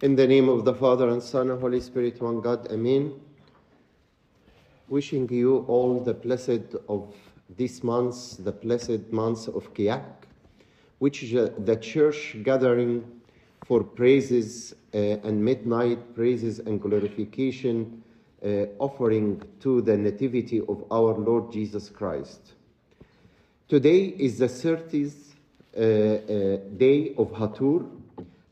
In the name of the Father and Son and Holy Spirit, one God, Amen. Wishing you all the blessed of this month, the blessed month of Kiyak, which is uh, the church gathering for praises uh, and midnight praises and glorification, uh, offering to the nativity of our Lord Jesus Christ. Today is the 30th uh, uh, day of Hatur,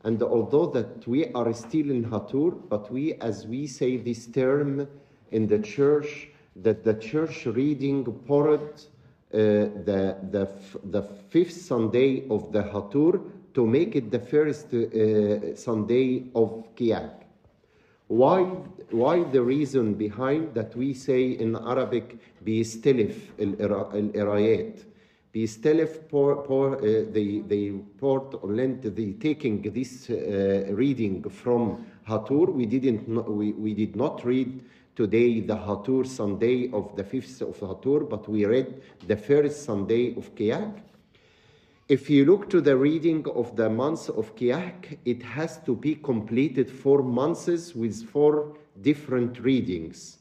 and although that we are still in Hatur, but we, as we say this term in the church, that the church reading poured uh, the, the, f- the fifth Sunday of the Hatur to make it the first uh, Sunday of Kiyak. Why, why the reason behind that we say in Arabic بيستلف القرا- القرايات بيستلف pour, pour, uh, they, they poured or lent the taking this uh, reading from Hatur we didn't know, we, we did not read today the Hatur Sunday of the fifth of Hatur but we read the first Sunday of Kiyak if you look to the reading of the months of Kiyak, it has to be completed four months with four different readings.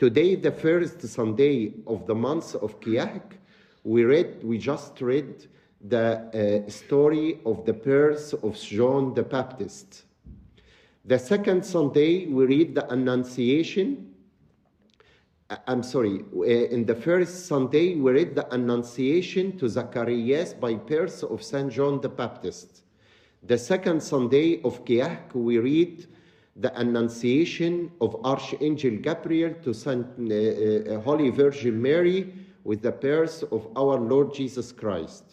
Today, the first Sunday of the month of Kiyak, we read, we just read the uh, story of the birth of John the Baptist. The second Sunday, we read the Annunciation I- I'm sorry, uh, in the first Sunday, we read the Annunciation to Zacharias by prayers of St. John the Baptist. The second Sunday of Kiyak, we read the Annunciation of Archangel Gabriel to Saint uh, uh, Holy Virgin Mary with the prayers of our Lord Jesus Christ.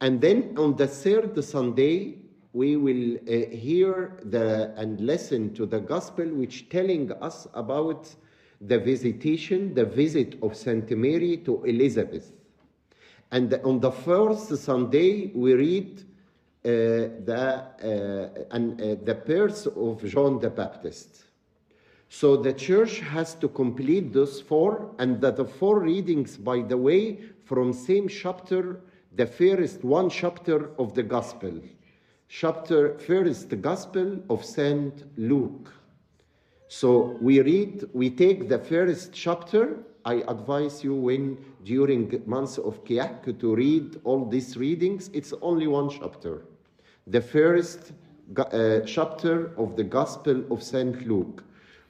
And then on the third Sunday, we will uh, hear the and listen to the gospel, which telling us about the visitation, the visit of Saint Mary to Elizabeth. And on the first Sunday, we read uh, the uh, and uh, the birth of John the Baptist. So the church has to complete those four, and the, the four readings, by the way, from same chapter, the first one chapter of the gospel, chapter first gospel of Saint Luke. So we read, we take the first chapter. I advise you when during months of Kiyak to read all these readings. It's only one chapter. The first uh, chapter of the Gospel of Saint Luke.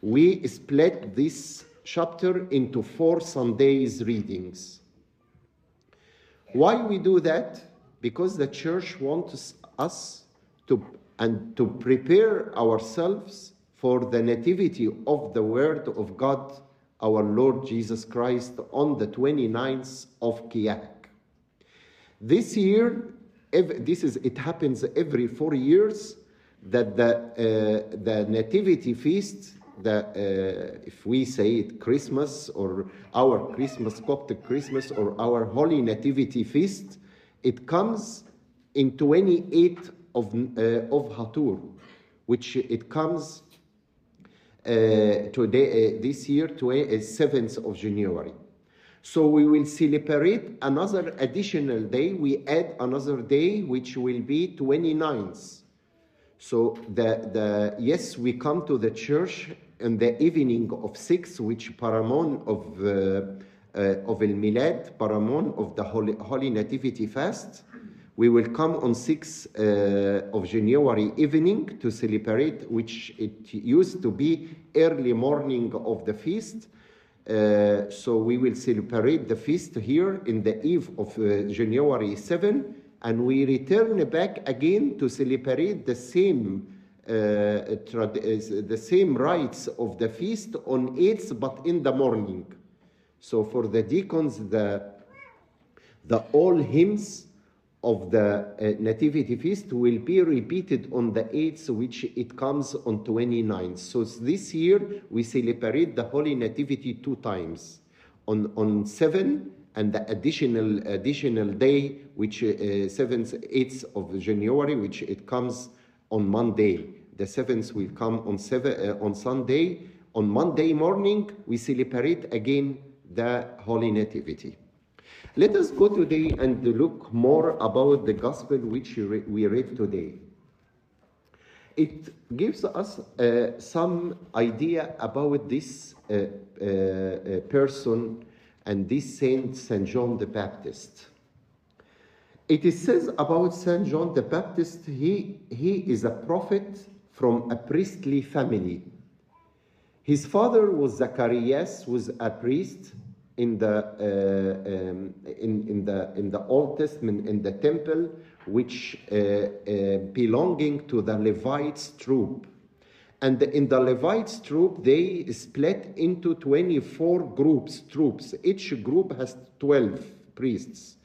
We split this chapter into four Sundays readings. Why we do that? Because the church wants us to and to prepare ourselves for the nativity of the word of God, our Lord Jesus Christ, on the 29th of Kiyak. This year, this is it happens every four years that the uh, the nativity feast, the uh, if we say it Christmas or our Christmas Coptic Christmas or our Holy Nativity feast, it comes in 28th of uh, of Hatur, which it comes uh, today uh, this year to uh, 7th of January. So we will celebrate another additional day. We add another day, which will be 29th. So the, the yes, we come to the church in the evening of six, which Paramon of uh, uh, of El Milad, Paramon of the Holy, Holy Nativity fast. We will come on 6 uh, of January evening to celebrate, which it used to be early morning of the feast. Uh, so we will celebrate the feast here in the eve of uh, January 7, and we return back again to celebrate the same uh, the same rites of the feast on 8th, but in the morning. So for the deacons, the the all hymns of the uh, nativity feast will be repeated on the 8th which it comes on 29th so this year we celebrate the holy nativity two times on on 7 and the additional additional day which uh, 7th 8th of january which it comes on monday. The 7th will come on seven, uh, on sunday. On monday morning we celebrate again the holy nativity. Let us go today and look more about the gospel which we read today. It gives us uh, some idea about this uh, uh, uh, person and this saint, Saint John the Baptist. It is says about Saint John the Baptist, he, he is a prophet from a priestly family. His father was Zacharias, was a priest in the, uh, um, in, in, the, in the Old Testament, in the temple, which uh, uh, belonging to the Levites troop. And in the Levites troop, they split into 24 groups, troops. Each group has 12 priests.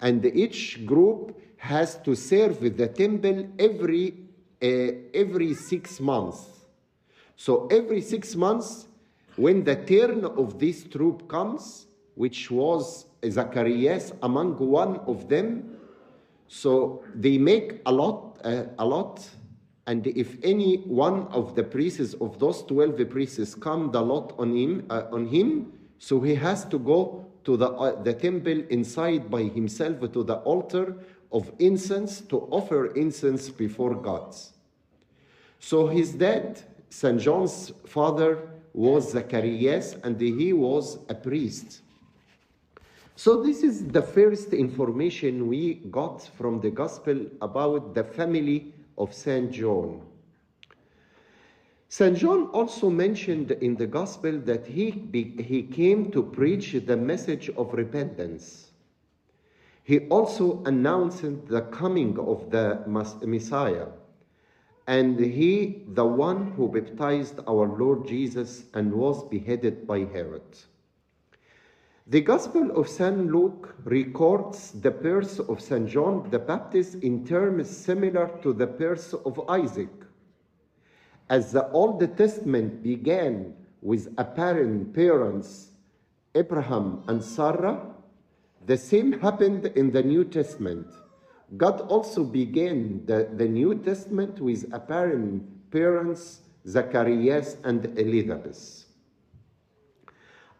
And each group has to serve the temple every, uh, every six months. So every six months, when the turn of this troop comes, which was Zacharias among one of them, so they make a lot, uh, a lot, and if any one of the priests of those twelve priests come the lot on him, uh, on him, so he has to go to the uh, the temple inside by himself to the altar of incense to offer incense before God. So his dad, Saint John's father, was Zacharias, and he was a priest. So, this is the first information we got from the Gospel about the family of Saint John. Saint John also mentioned in the Gospel that he, he came to preach the message of repentance. He also announced the coming of the Messiah, and he, the one who baptized our Lord Jesus and was beheaded by Herod. The Gospel of St. Luke records the birth of St. John the Baptist in terms similar to the birth of Isaac. As the Old Testament began with apparent parents, Abraham and Sarah, the same happened in the New Testament. God also began the, the New Testament with apparent parents, Zacharias and Elizabeth.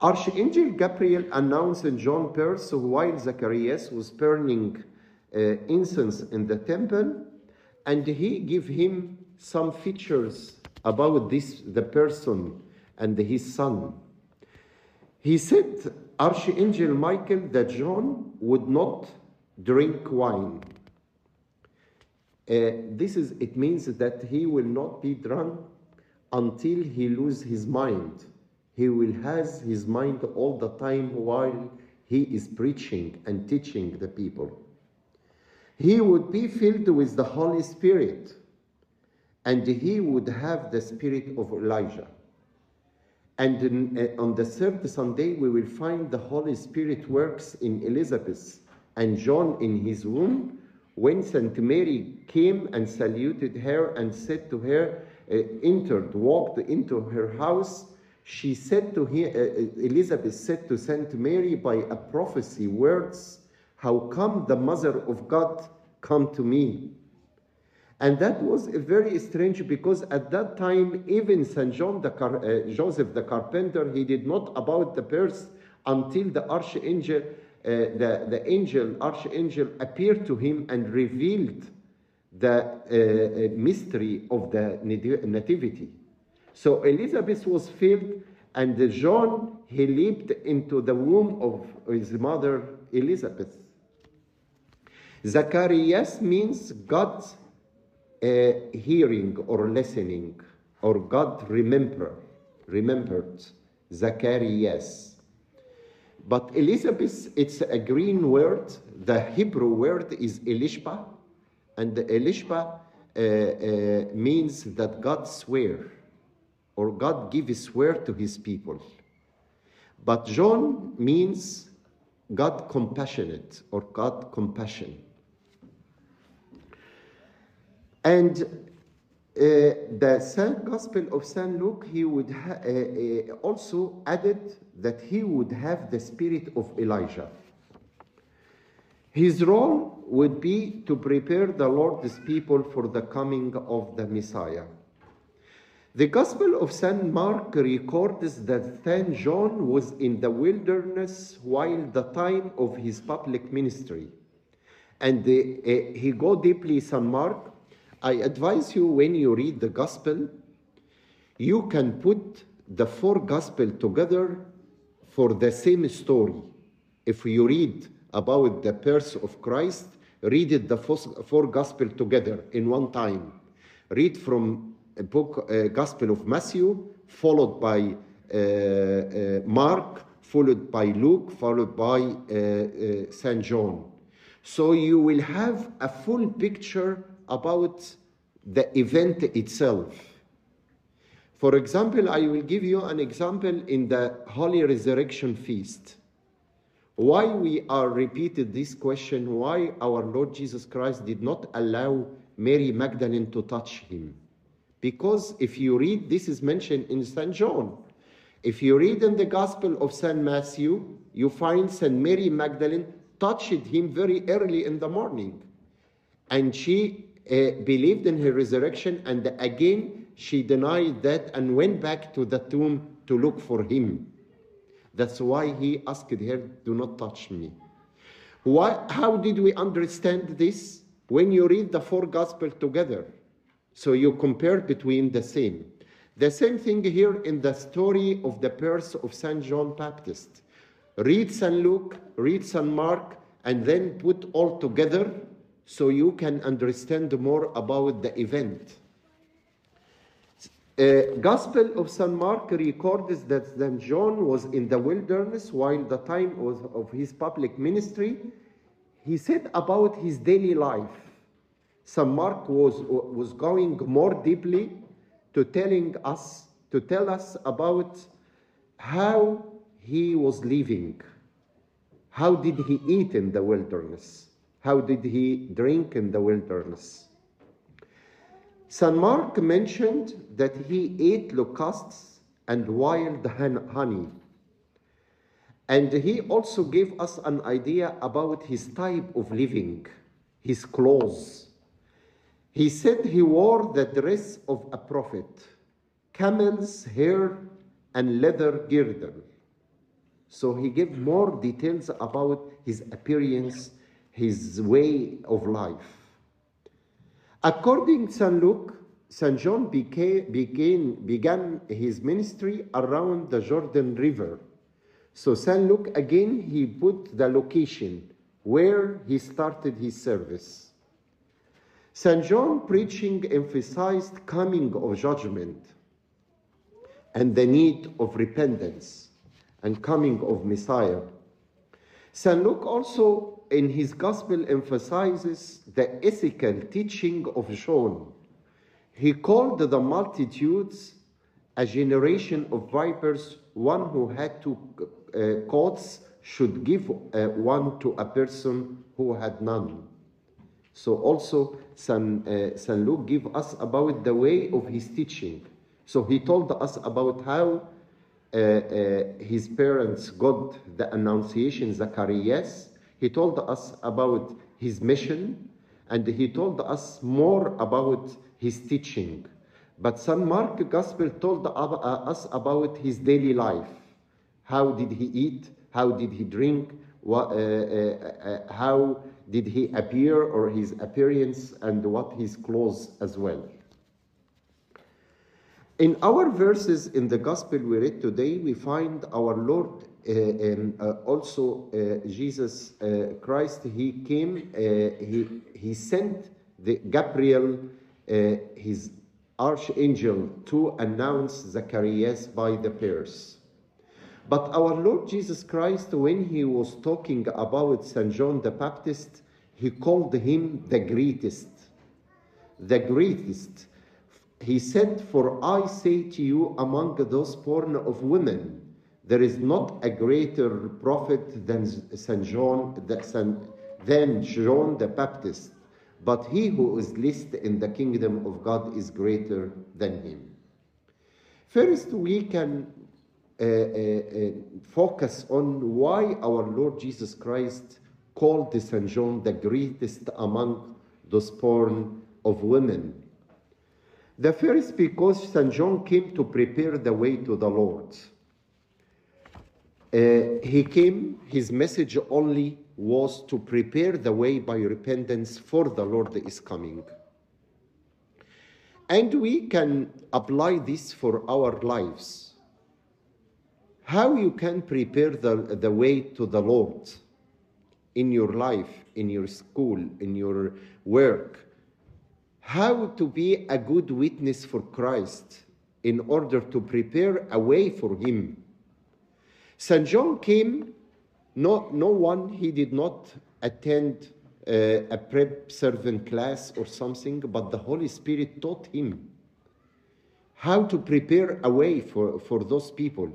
Archangel Gabriel announced in John birth while Zacharias was burning uh, incense in the temple, and he gave him some features about this the person and his son. He said, Archangel Michael, that John would not drink wine. Uh, this is it means that he will not be drunk until he lose his mind he will has his mind all the time while he is preaching and teaching the people. He would be filled with the Holy Spirit, and he would have the spirit of Elijah. And in, uh, on the third Sunday, we will find the Holy Spirit works in Elizabeth and John in his womb. When Saint Mary came and saluted her and said to her, uh, entered, walked into her house, she said to him, uh, Elizabeth said to Saint Mary by a prophecy words, How come the mother of God come to me? And that was very strange because at that time, even Saint John the Car- uh, Joseph the carpenter, he did not about the birth until the archangel, uh, the, the angel, archangel appeared to him and revealed the uh, mystery of the nativity. So Elizabeth was filled, and John, he leaped into the womb of his mother Elizabeth. Zacharias means God uh, hearing or listening, or God remember, remembered. Zacharias. But Elizabeth, it's a green word. The Hebrew word is Elishba, and Elishba uh, uh, means that God swear or God give his word to his people. But John means God compassionate or God compassion. And uh, the Saint Gospel of Saint Luke, he would ha- uh, uh, also added that he would have the spirit of Elijah. His role would be to prepare the Lord's people for the coming of the Messiah. The Gospel of St. Mark records that St. John was in the wilderness while the time of his public ministry. And the, uh, he go deeply, St. Mark, I advise you when you read the gospel, you can put the four gospel together for the same story. If you read about the birth of Christ, read it the four, four gospel together in one time. Read from book, uh, Gospel of Matthew, followed by uh, uh, Mark, followed by Luke, followed by uh, Saint John. So you will have a full picture about the event itself. For example, I will give you an example in the Holy Resurrection Feast. Why we are repeated this question, why our Lord Jesus Christ did not allow Mary Magdalene to touch him. Because if you read, this is mentioned in St. John. If you read in the Gospel of St. Matthew, you find St. Mary Magdalene touched him very early in the morning. And she uh, believed in her resurrection, and again she denied that and went back to the tomb to look for him. That's why he asked her, Do not touch me. Why, how did we understand this? When you read the four Gospels together, so you compare between the same. The same thing here in the story of the birth of St. John Baptist. Read St. Luke, read St. Mark, and then put all together so you can understand more about the event. Uh, Gospel of St. Mark records that St. John was in the wilderness while the time was of his public ministry. He said about his daily life. St. Mark was, was going more deeply to telling us, to tell us about how he was living. How did he eat in the wilderness? How did he drink in the wilderness? St. Mark mentioned that he ate locusts and wild honey. And he also gave us an idea about his type of living, his clothes. He said he wore the dress of a prophet, camel's hair and leather girdle. So he gave more details about his appearance, his way of life. According to St. Luke, St. John became, began, began his ministry around the Jordan River. So St. Luke again, he put the location where he started his service. St. John preaching emphasized coming of judgment and the need of repentance and coming of Messiah. St. Luke also in his gospel emphasizes the ethical teaching of John. He called the multitudes a generation of vipers, one who had two uh, coats should give uh, one to a person who had none. So also St. Uh, St. Luke give us about the way of his teaching. So he told us about how uh, uh, his parents got the Annunciation, Zacharias. He told us about his mission, and he told us more about his teaching. But St. Mark Gospel told us about his daily life. How did he eat? How did he drink? What, uh, uh, how did he appear or his appearance and what his clothes as well. In our verses in the gospel we read today, we find our Lord uh, uh, also uh, Jesus Christ. He came, he, he sent the Gabriel, his archangel, to announce Zacharias by the prayers. But our Lord Jesus Christ, when he was talking about St. John the Baptist, he called him the greatest. The greatest. He said, For I say to you, among those born of women, there is not a greater prophet than St. John, than John the Baptist, but he who is least in the kingdom of God is greater than him. First, we can uh, uh, uh, focus on why our Lord Jesus Christ called the St. John the greatest among those born of women. The first, because St. John came to prepare the way to the Lord. Uh, he came, his message only was to prepare the way by repentance for the Lord is coming. And we can apply this for our lives. How you can prepare the, the way to the Lord in your life, in your school, in your work. How to be a good witness for Christ in order to prepare a way for Him. St. John came, no, no one, he did not attend uh, a prep servant class or something, but the Holy Spirit taught him how to prepare a way for, for those people.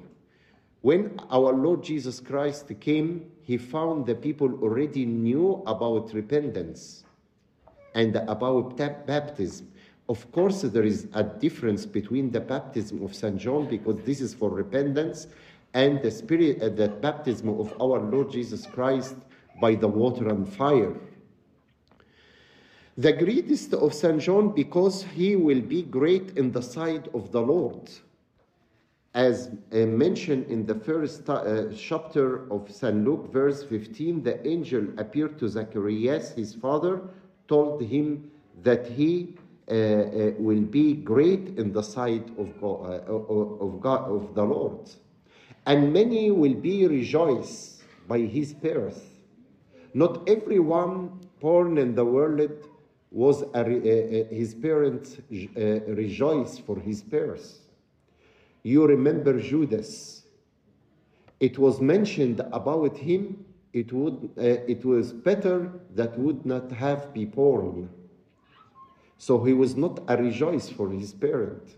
When our Lord Jesus Christ came, he found the people already knew about repentance and about baptism. Of course, there is a difference between the baptism of St. John because this is for repentance and the spirit, uh, the baptism of our Lord Jesus Christ by the water and fire. The greatest of St. John because he will be great in the sight of the Lord. As uh, mentioned in the first uh, chapter of St. Luke, verse 15, the angel appeared to Zacharias, his father, told him that he uh, uh will be great in the sight of God, uh, of God, of the Lord, and many will be rejoiced by his birth. Not everyone born in the world was a, a, his parents uh, rejoiced for his birth. You remember Judas. It was mentioned about him. It would. Uh, it was better that would not have been born. So he was not a rejoice for his parent.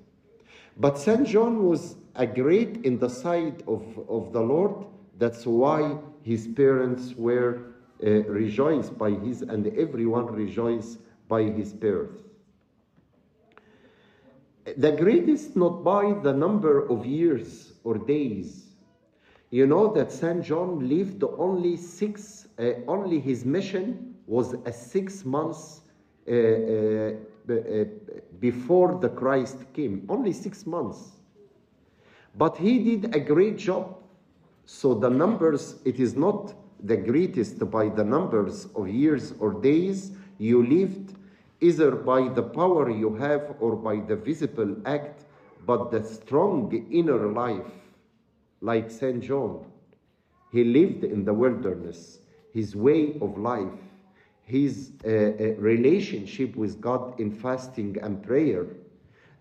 But Saint John was a great in the sight of, of the Lord. That's why his parents were uh, rejoiced by his, and everyone rejoiced by his birth. The greatest not by the number of years or days. You know that Saint John lived only six, uh, only his mission was a six months uh, uh, uh before the Christ came, only six months. But he did a great job. So the numbers, it is not the greatest by the numbers of years or days you lived, either by the power you have or by the visible act, but the strong inner life, like St. John. He lived in the wilderness, his way of life, his uh, uh, relationship with God in fasting and prayer.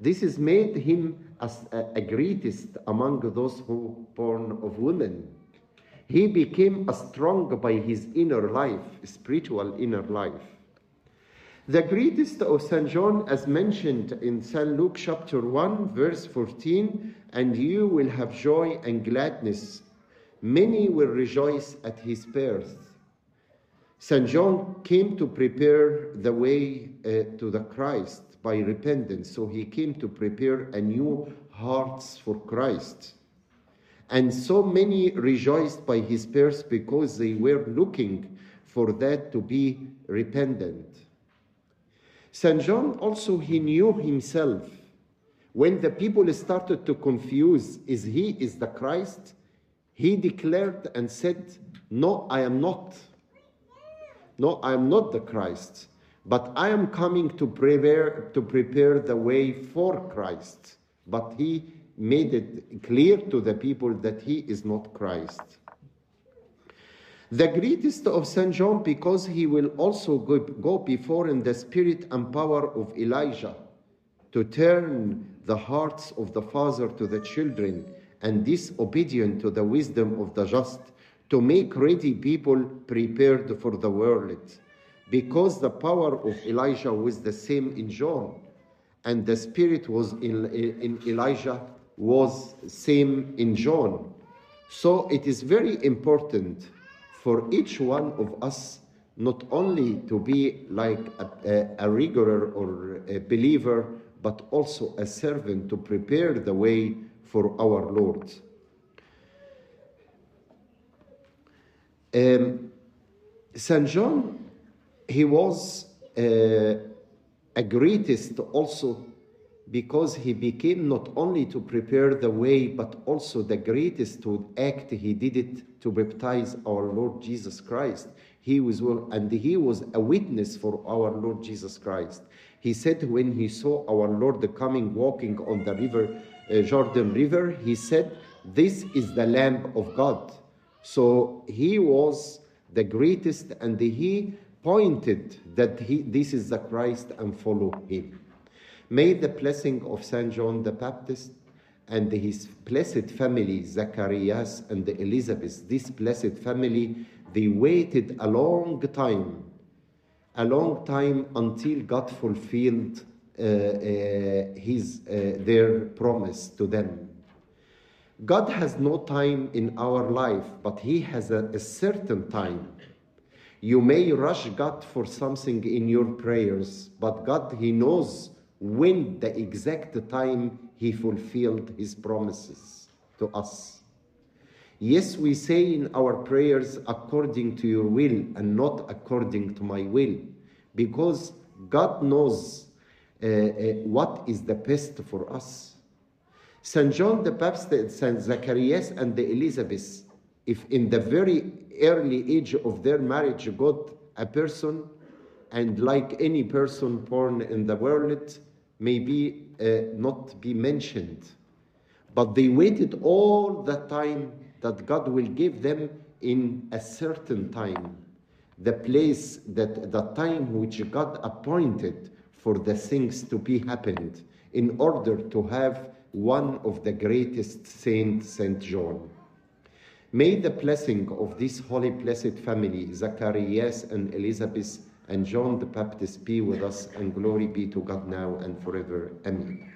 This has made him as a, a greatest among those who born of women. He became a strong by his inner life, spiritual inner life. The greatest of St. John, as mentioned in St. Luke chapter 1, verse 14, and you will have joy and gladness. Many will rejoice at his birth. St. John came to prepare the way uh, to the Christ by repentance, so he came to prepare a new hearts for Christ. And so many rejoiced by his birth because they were looking for that to be repentant. St. John also, he knew himself. When the people started to confuse, is he is the Christ? He declared and said, No, I am not. No, I am not the Christ, but I am coming to prepare, to prepare the way for Christ. But he made it clear to the people that he is not Christ. The greatest of St. John, because he will also go, go before in the spirit and power of Elijah to turn the hearts of the father to the children and disobedient to the wisdom of the just, to make ready people prepared for the world. Because the power of Elijah was the same in John, and the spirit was in, in Elijah was same in John. So it is very important for each one of us not only to be like a, a, a regular or a believer, but also a servant to prepare the way for our Lord. Um, St. John, he was uh, a greatest also because he became not only to prepare the way, but also the greatest to act. He did it to baptize our Lord Jesus Christ. He was, and he was a witness for our Lord Jesus Christ. He said when he saw our Lord coming walking on the river, uh, Jordan River, he said, This is the Lamb of God. So he was the greatest and he pointed that he, this is the Christ and follow him. May the blessing of Saint John the Baptist and his blessed family, Zacharias and Elizabeth, this blessed family, they waited a long time, a long time until God fulfilled uh, uh, his, uh, their promise to them. God has no time in our life, but He has a, a certain time. You may rush God for something in your prayers, but God, He knows when the exact time He fulfilled His promises to us. Yes, we say in our prayers, according to your will and not according to my will, because God knows uh, uh, what is the best for us. St. John the Baptist, St. Zacharias, and the Elizabeth, if in the very early age of their marriage got a person, and like any person born in the world, maybe uh, not be mentioned. But they waited all the time that God will give them in a certain time, the place that the time which God appointed for the things to be happened in order to have one of the greatest saints, Saint John. May the blessing of this holy blessed family, Zacharias and Elizabeth and John the Baptist, be with us, and glory be to God now and forever. Amen.